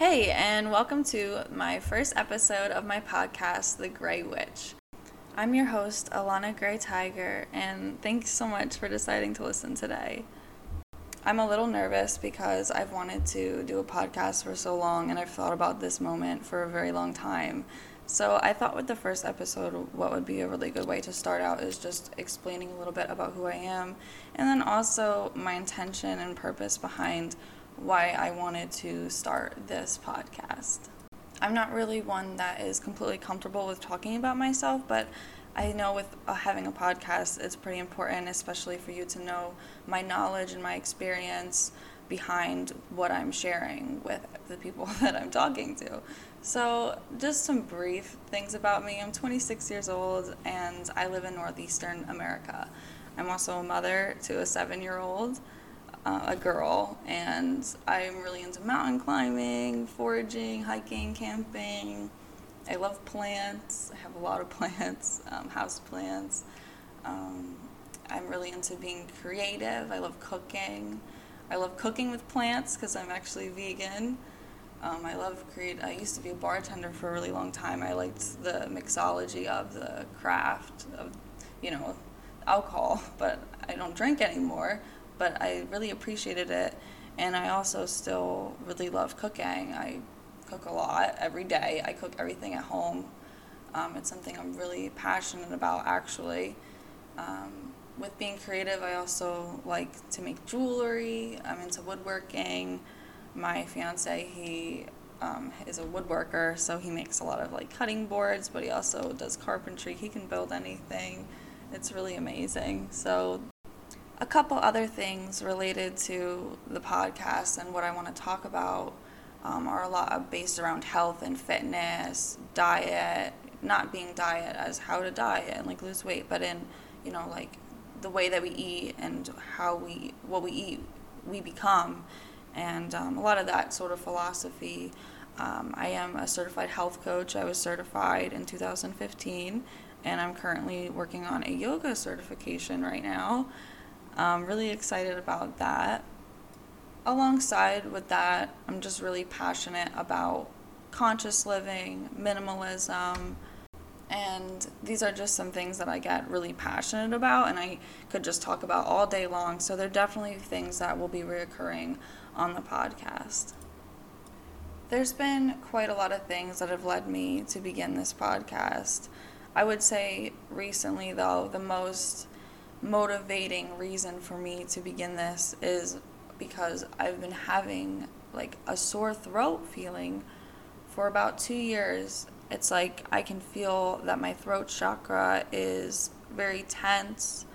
Hey, and welcome to my first episode of my podcast, The Gray Witch. I'm your host, Alana Gray Tiger, and thanks so much for deciding to listen today. I'm a little nervous because I've wanted to do a podcast for so long and I've thought about this moment for a very long time. So I thought with the first episode, what would be a really good way to start out is just explaining a little bit about who I am and then also my intention and purpose behind why I wanted to start this podcast. I'm not really one that is completely comfortable with talking about myself, but I know with uh, having a podcast, it's pretty important, especially for you to know my knowledge and my experience behind what I'm sharing with the people that I'm talking to. So, just some brief things about me. I'm 26 years old and I live in Northeastern America. I'm also a mother to a seven year old uh, a girl, and I'm really into mountain climbing, foraging, hiking, camping. I love plants. I have a lot of plants, um, house plants. Um, I'm really into being creative. I love cooking. I love cooking with plants because I'm actually vegan. Um, I love create. I used to be a bartender for a really long time. I liked the mixology of the craft of, you know, alcohol, but I don't drink anymore but I really appreciated it. And I also still really love cooking. I cook a lot every day. I cook everything at home. Um, it's something I'm really passionate about, actually. Um, with being creative, I also like to make jewelry. I'm into woodworking. My fiance, he um, is a woodworker, so he makes a lot of like cutting boards, but he also does carpentry. He can build anything. It's really amazing. So a couple other things related to the podcast and what I want to talk about um, are a lot based around health and fitness, diet, not being diet as how to diet and like lose weight, but in you know like the way that we eat and how we what we eat we become, and um, a lot of that sort of philosophy. Um, I am a certified health coach. I was certified in 2015, and I'm currently working on a yoga certification right now. I'm really excited about that. Alongside with that, I'm just really passionate about conscious living, minimalism, and these are just some things that I get really passionate about and I could just talk about all day long. So they're definitely things that will be reoccurring on the podcast. There's been quite a lot of things that have led me to begin this podcast. I would say recently, though, the most motivating reason for me to begin this is because I've been having like a sore throat feeling for about two years. It's like I can feel that my throat chakra is very tense.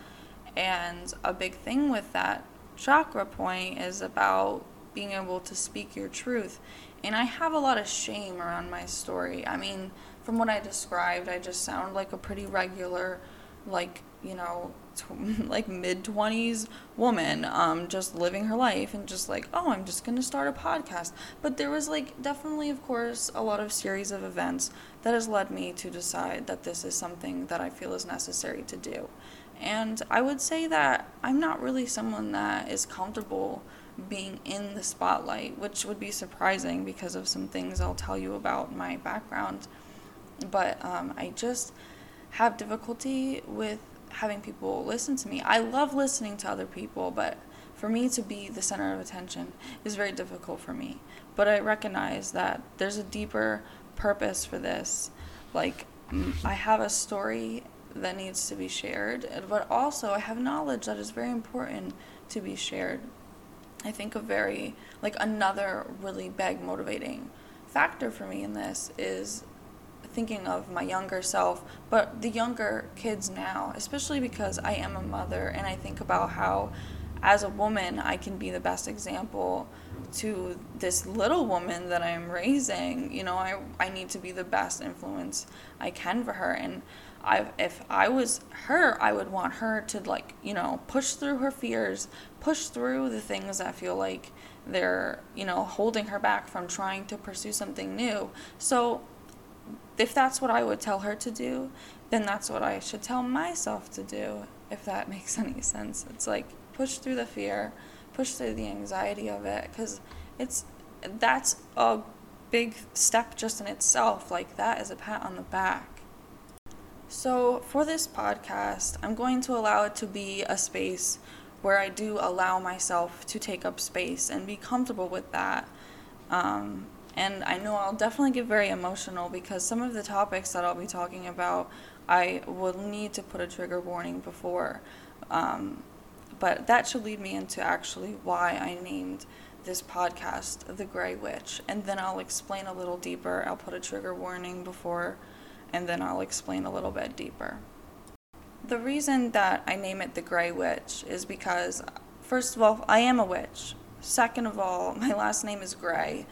And a big thing with that chakra point is about being able to speak your truth. And I have a lot of shame around my story. I mean, from what I described, I just sound like a pretty regular, like, you know, like mid 20s woman um, just living her life and just like oh i'm just going to start a podcast. But there was like definitely of course a lot of series of events that has led me to decide that this is something that i feel is necessary to do. And i would say that i'm not really someone that is comfortable being in the spotlight which would be surprising because of some things i'll tell you about my background. But um, i just have difficulty with having people listen to me. I love listening to other people, but for me to be the center of attention is very difficult for me. But I recognize that there's a deeper purpose for this. Like, I have a story that needs to be shared, but also I have knowledge that is very important to be shared. I think a very, like, another really big motivating factor for me in this is thinking of my younger self, but the younger kids now, especially because I am a mother and I think about how, as a woman, I can be the best example to this little woman that I'm raising. You know, I, I need to be the best influence I can for her. And I, if I was her, I would want her to, like, you know, push through her fears, push through the things that feel like they're, you know, holding her back from trying to pursue something new. So if that's what I would tell her to do, then that's what I should tell myself to do, if that makes any sense. It's like push through the fear, push through the anxiety of it, because it's that's a big step just in itself. Like, that is a pat on the back. So, for this podcast, I'm going to allow it to be a space where I do allow myself to take up space and be comfortable with that. Um, and I know I'll definitely get very emotional because some of the topics that I'll be talking about, I will need to put a trigger warning before. Um, but that should lead me into actually why I named this podcast The Gray Witch. And then I'll explain a little deeper. I'll put a trigger warning before, and then I'll explain a little bit deeper. The reason that I name it The Gray Witch is because, first of all, I am a witch. Second of all, my last name is Gray.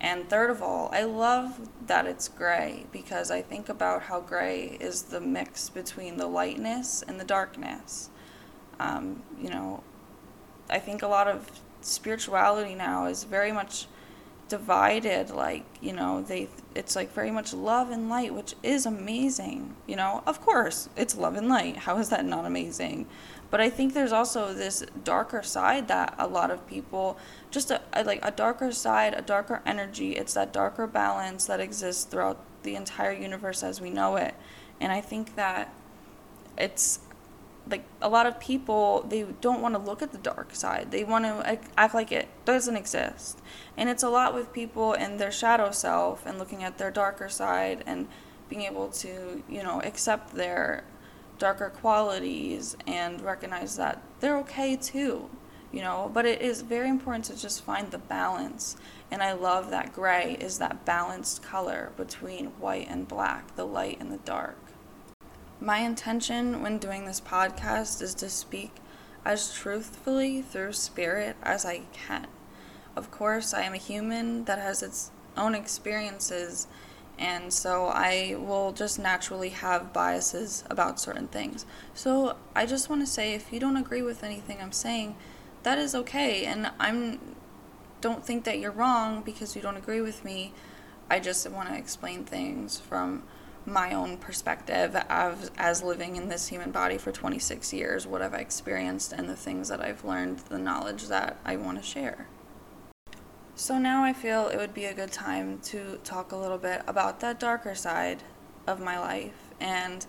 And third of all, I love that it's gray because I think about how gray is the mix between the lightness and the darkness. Um, you know, I think a lot of spirituality now is very much divided like you know they it's like very much love and light which is amazing you know? Of course it's love and light. How is that not amazing but i think there's also this darker side that a lot of people just a, like a darker side a darker energy it's that darker balance that exists throughout the entire universe as we know it. And i think that it's like a lot of people they don't want to look at the dark side. They want to act like it doesn't exist. And it's a lot with people and their shadow self and looking at their darker side and being able to you know accept their darker qualities and recognize that they're okay too you know? But it is very important to just find the balance. And i love that gray is that balanced color between white and black the light and the dark. My intention when doing this podcast is to speak as truthfully through spirit as I can. Of course, I am a human that has its own experiences, and so I will just naturally have biases about certain things. So I just want to say if you don't agree with anything I'm saying, that is okay, and I'm don't think that you're wrong because you don't agree with me. I just want to explain things from my own perspective as, as living in this human body for 26 years, what I've experienced, and the things that I've learned, the knowledge that I want to share. So now I feel it would be a good time to talk a little bit about that darker side of my life and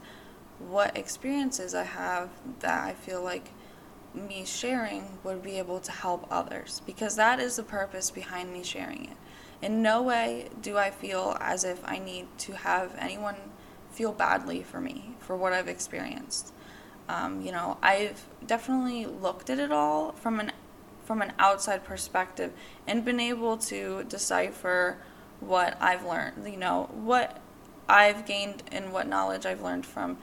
what experiences I have that I feel like me sharing would be able to help others because that is the purpose behind me sharing it in no way do I feel as if I need to have anyone feel badly for me for what I've experienced. Um, you know, I've definitely looked at it all from an from an outside perspective and been able to decipher what I've learned. You know, what I've gained and what knowledge I've learned from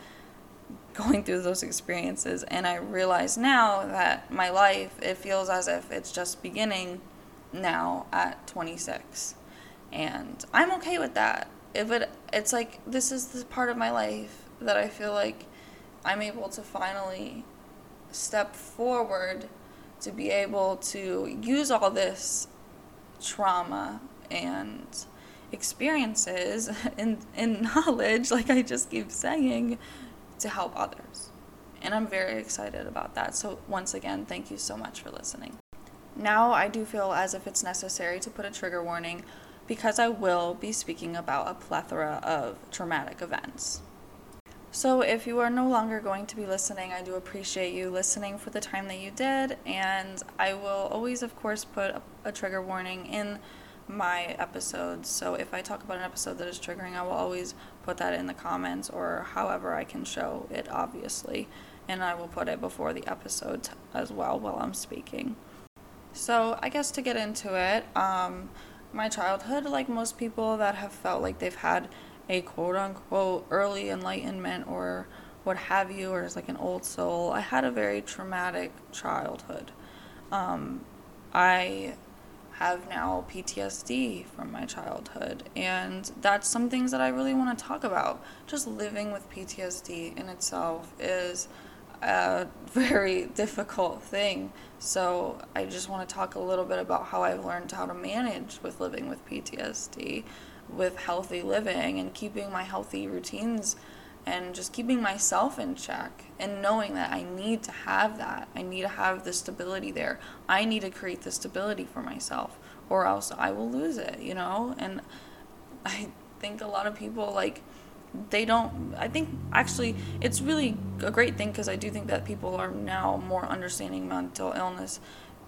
going through those experiences and I realize now that my life it feels as if it's just beginning now at 26 and i'm okay with that if it it's like this is the part of my life that i feel like i'm able to finally step forward to be able to use all this trauma and experiences and, and knowledge like i just keep saying to help others. And i'm very excited about that. So once again thank you so much for listening. Now I do feel as if it's necessary to put a trigger warning because I will be speaking about a plethora of traumatic events. So, if you are no longer going to be listening, I do appreciate you listening for the time that you did, and I will always, of course, put a, trigger warning in my episodes. So, if I talk about an episode that is triggering, I will always put that in the comments or however I can show it, obviously, and I will put it before the episode as well while I'm speaking. So, I guess to get into it, um, my childhood, like most people that have felt like they've had a quote unquote early enlightenment or what have you, or is like an old soul, I had a very traumatic childhood. Um, I have now PTSD from my childhood, and that's some things that I really want to talk about. Just living with PTSD in itself is a very difficult thing. So I just want to talk a little bit about how I've learned how to manage with living with PTSD, with healthy living and keeping my healthy routines and just keeping myself in check and knowing that I need to have that. I need to have the stability there. I need to create the stability for myself or else I will lose it, you know? And I think a lot of people like they don't I think actually it's really a great thing because I do think that people are now more understanding mental illness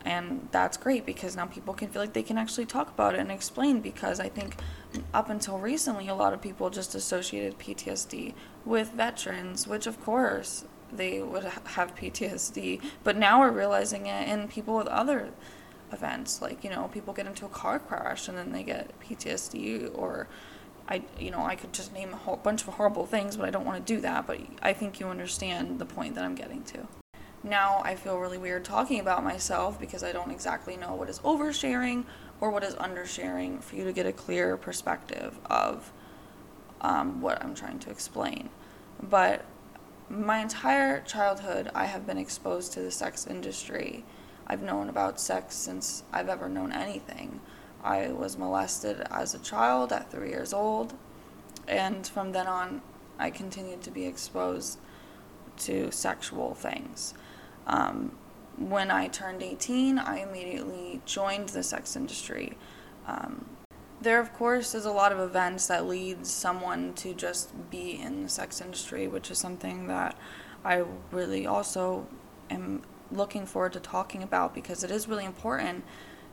and that's great because now people can feel like they can actually talk about it and explain because I think up until recently a lot of people just associated PTSD with veterans which of course they would have PTSD but now we're realizing it in people with other events like you know people get into a car crash and then they get PTSD or I you know I could just name a whole bunch of horrible things but I don't want to do that. But I think you understand the point that I'm getting to now I feel really weird talking about myself because I don't exactly know what is oversharing or what is undersharing for you to get a clear perspective of um, what I'm trying to explain but my entire childhood I have been exposed to the sex industry I've known about sex since I've ever known anything. I was molested as a child at three years old, and from then on, I continued to be exposed to sexual things. Um, when I turned 18, I immediately joined the sex industry. Um, there, of course, is a lot of events that lead someone to just be in the sex industry, which is something that I really also am looking forward to talking about because it is really important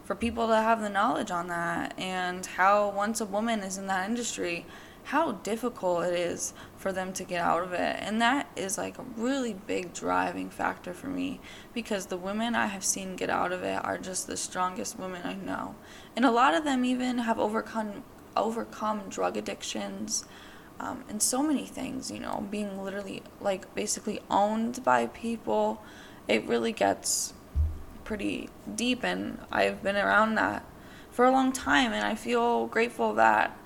for people to have the knowledge on that and how once a woman is in that industry how difficult it is for them to get out of it. And that is like a really big driving factor for me because the women i have seen get out of it are just the strongest women i know. And a lot of them even have overcome overcome drug addictions um, and so many things you know being literally like basically owned by people. It really gets pretty deep and I've been around that for a long time and I feel grateful that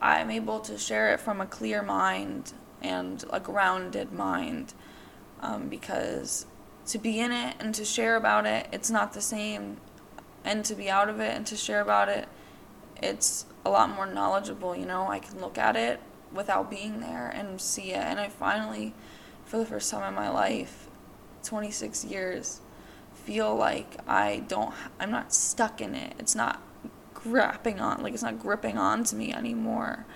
I'm able to share it from a clear mind and a grounded mind um, because to be in it and to share about it it's not the same and to be out of it and to share about it it's a lot more knowledgeable you know I can look at it without being there and see it and I finally for the first time in my life 26 years feel like I don't I'm not stuck in it. It's not grabbing on like it's not gripping on to me anymore.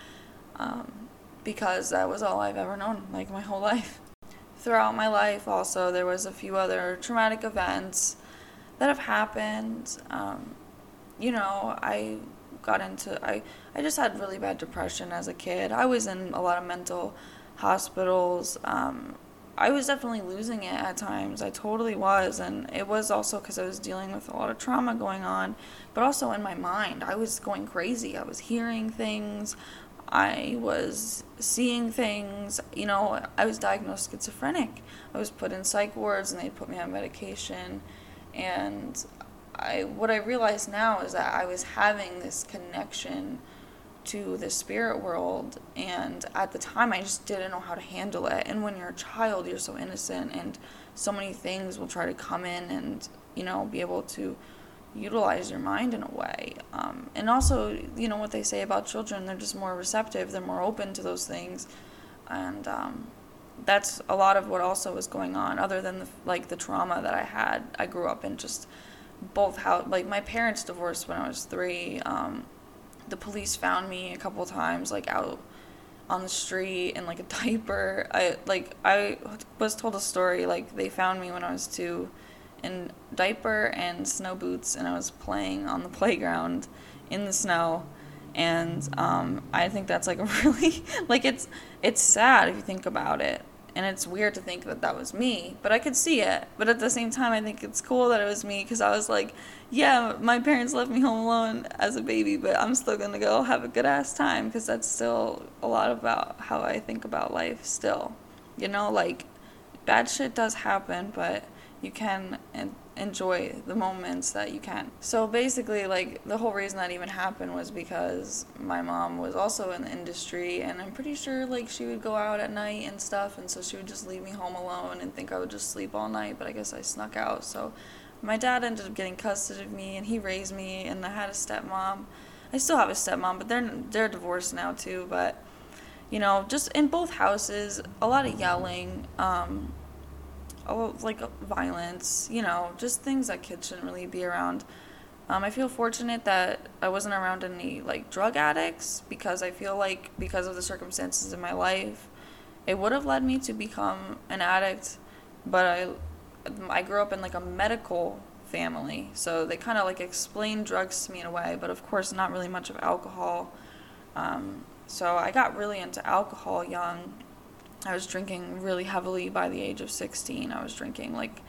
Um, because that was all I've ever known like my whole life. Throughout my life also there was a few other traumatic events that have happened. Um, you know, I got into I I just had really bad depression as a kid. I was in a lot of mental hospitals. Um, I was definitely losing it at times. I totally was. And it was also because I was dealing with a lot of trauma going on, but also in my mind. I was going crazy. I was hearing things. I was seeing things. You know, I was diagnosed schizophrenic. I was put in psych wards and they put me on medication. And I, what I realize now is that I was having this connection to the spirit world and at the time I just didn't know how to handle it. And when you're a child you're so innocent and so many things will try to come in and you know be able to utilize your mind in a way. Um, and also you know what they say about children they're just more receptive they're more open to those things. And um, that's a lot of what also was going on other than the, like the trauma that I had. I grew up in just both how like my parents divorced when I was three um, the police found me a couple times like out on the street in like a diaper. I like I was told a story like they found me when I was 2 in diaper and snow boots and I was playing on the playground in the snow and um, I think that's like a really like it's it's sad if you think about it and it's weird to think that that was me but i could see it. But at the same time i think it's cool that it was me because i was like yeah my parents left me home alone as a baby but i'm still gonna go have a good ass time because that's still a lot about how i think about life still. You know like bad shit does happen but you can enjoy the moments that you can. So basically, like the whole reason that even happened was because my mom was also in the industry, and I'm pretty sure like she would go out at night and stuff, and so she would just leave me home alone and think I would just sleep all night. But I guess I snuck out. So my dad ended up getting custody of me, and he raised me, and I had a stepmom. I still have a stepmom, but they're they're divorced now too. But you know, just in both houses, a lot of yelling. Um, oh, like violence, you know, just things that kids shouldn't really be around. Um, I feel fortunate that I wasn't around any like drug addicts because I feel like because of the circumstances in my life, it would have led me to become an addict. But I, I grew up in like a medical family, so they kind of like explained drugs to me in a way, but of course not really much of alcohol. Um, so I got really into alcohol young. I was drinking really heavily by the age of 16. I was drinking like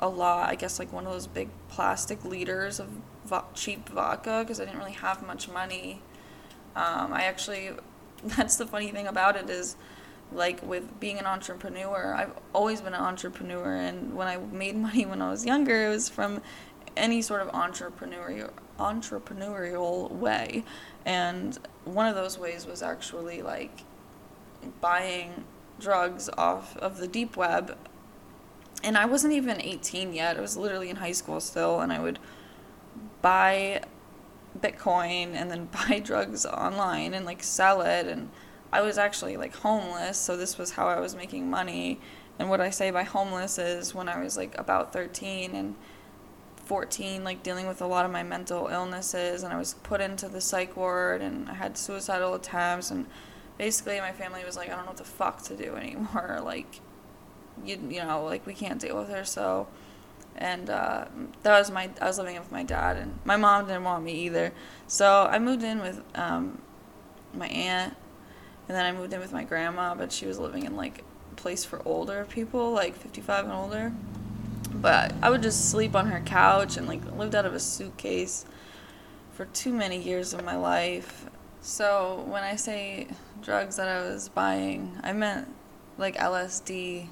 a lot. I guess like one of those big plastic liters of vo- cheap vodka because I didn't really have much money. Um, I actually, that's the funny thing about it is, like with being an entrepreneur, I've always been an entrepreneur, and when I made money when I was younger, it was from any sort of entrepreneurial entrepreneurial way, and one of those ways was actually like buying drugs off of the deep web and I wasn't even 18 yet. I was literally in high school still, and I would buy Bitcoin and then buy drugs online and like sell it. And I was actually like homeless, so this was how I was making money. And what I say by homeless is when I was like about 13 and 14, like dealing with a lot of my mental illnesses, and I was put into the psych ward, and I had suicidal attempts, and basically my family was like, I don't know what the fuck to do anymore. Like, you you know like we can't deal with her so and uh, that was my I was living with my dad and my mom didn't want me either. So I moved in with um, my aunt and then I moved in with my grandma but she was living in like a place for older people like 55 and older. But I would just sleep on her couch and like lived out of a suitcase for too many years of my life so when I say drugs that I was buying I meant like LSD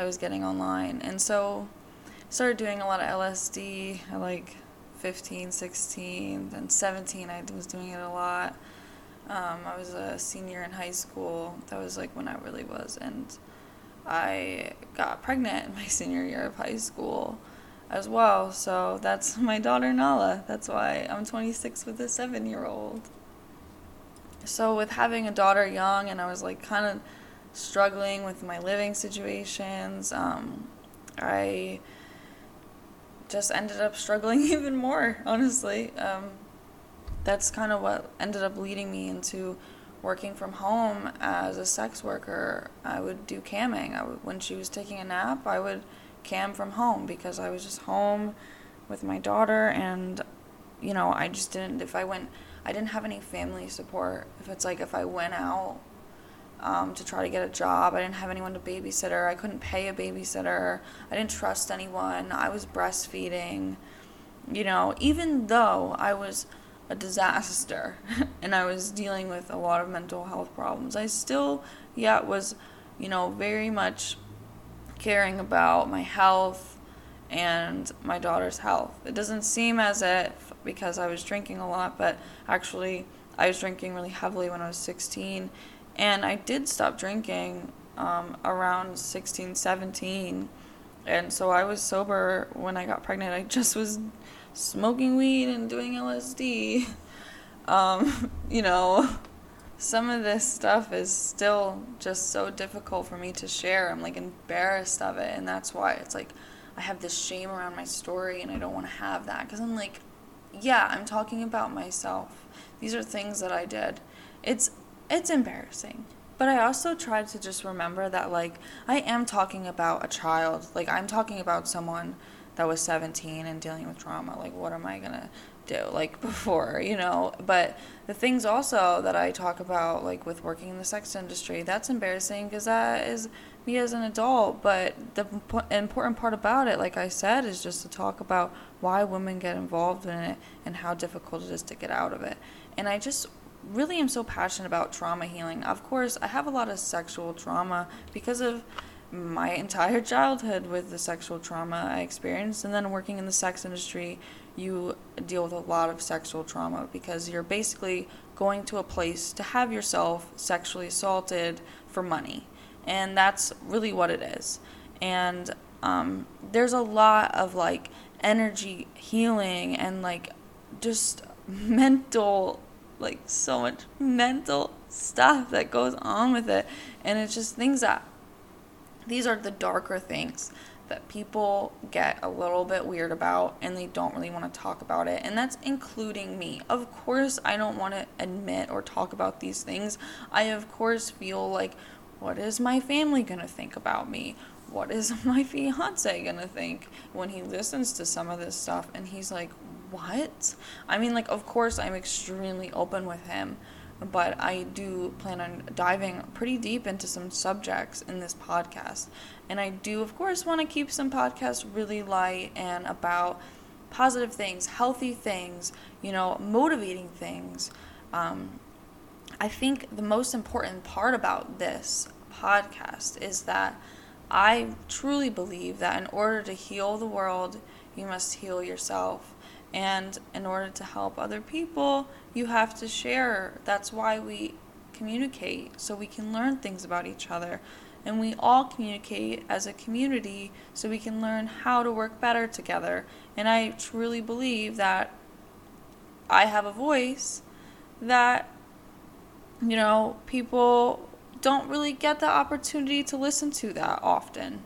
I was getting online. And so started doing a lot of LSD at like 15, 16, then 17 I was doing it a lot. Um, I was a senior in high school. That was like when I really was. And I got pregnant in my senior year of high school as well. So that's my daughter Nala. That's why I'm 26 with a seven year old. So, with having a daughter young, and I was like kind of struggling with my living situations. Um, I just ended up struggling even more, honestly. Um, that's kind of what ended up leading me into working from home as a sex worker. I would do camming. I would, when she was taking a nap, I would cam from home because I was just home with my daughter and you know, I just didn't if I went I didn't have any family support. If it's like if I went out um, to try to get a job. I didn't have anyone to babysitter. I couldn't pay a babysitter. I didn't trust anyone. I was breastfeeding. You know, even though I was a disaster and I was dealing with a lot of mental health problems, I still, yeah, was, you know, very much caring about my health and my daughter's health. It doesn't seem as if because I was drinking a lot, but actually I was drinking really heavily when I was 16 and I did stop drinking um, around 16, 17. And so I was sober when I got pregnant. I just was smoking weed and doing LSD. Um, you know, some of this stuff is still just so difficult for me to share. I'm like embarrassed of it. And that's why it's like I have this shame around my story and I don't want to have that. Because I'm like, yeah, I'm talking about myself. These are things that I did. It's it's embarrassing. But I also tried to just remember that, like, I am talking about a child. Like, I'm talking about someone that was 17 and dealing with trauma. Like, what am I going to do? Like, before, you know? But the things also that I talk about, like, with working in the sex industry, that's embarrassing because that is me as an adult. But the important part about it, like I said, is just to talk about why women get involved in it and how difficult it is to get out of it. And I just really am so passionate about trauma healing. Of course, I have a lot of sexual trauma because of my entire childhood with the sexual trauma I experienced, and then working in the sex industry, you deal with a lot of sexual trauma because you're basically going to a place to have yourself sexually assaulted for money, and that's really what it is. And um, there's a lot of like energy healing and like just mental like so much mental stuff that goes on with it and it's just things that these are the darker things that people get a little bit weird about and they don't really want to talk about it. And that's including me. Of course, I don't want to admit or talk about these things. I, of course, feel like, what is my family going to think about me? What is my fiance going to think when he listens to some of this stuff? And he's like, what? I mean, like, of course, I'm extremely open with him but I do plan on diving pretty deep into some subjects in this podcast. And I do, of course, want to keep some podcasts really light and about positive things, healthy things, you know, motivating things. Um, I think the most important part about this podcast is that I truly believe that in order to heal the world, you must heal yourself. And in order to help other people, you have to share. That's why we communicate, so we can learn things about each other. And we all communicate as a community so we can learn how to work better together. And I truly believe that I have a voice that, you know, people don't really get the opportunity to listen to that often.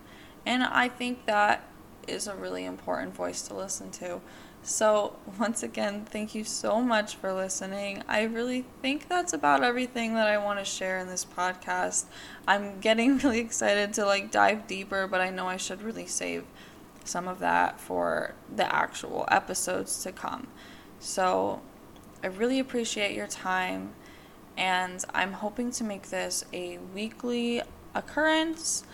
And I think that is a really important voice to listen to. So, once again, thank you so much for listening. I really think that's about everything that I want to share in this podcast. I'm getting really excited to like dive deeper, but I know I should really save some of that for the actual episodes to come. So, I really appreciate your time, and I'm hoping to make this a weekly occurrence,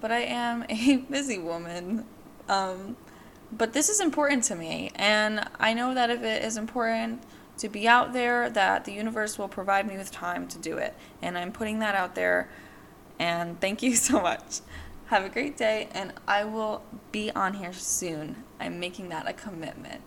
but I am a busy woman. Um, but this is important to me, and I know that if it is important to be out there, that the universe will provide me with time to do it. And I'm putting that out there. And thank you so much. Have a great day, and I will be on here soon. I'm making that a commitment.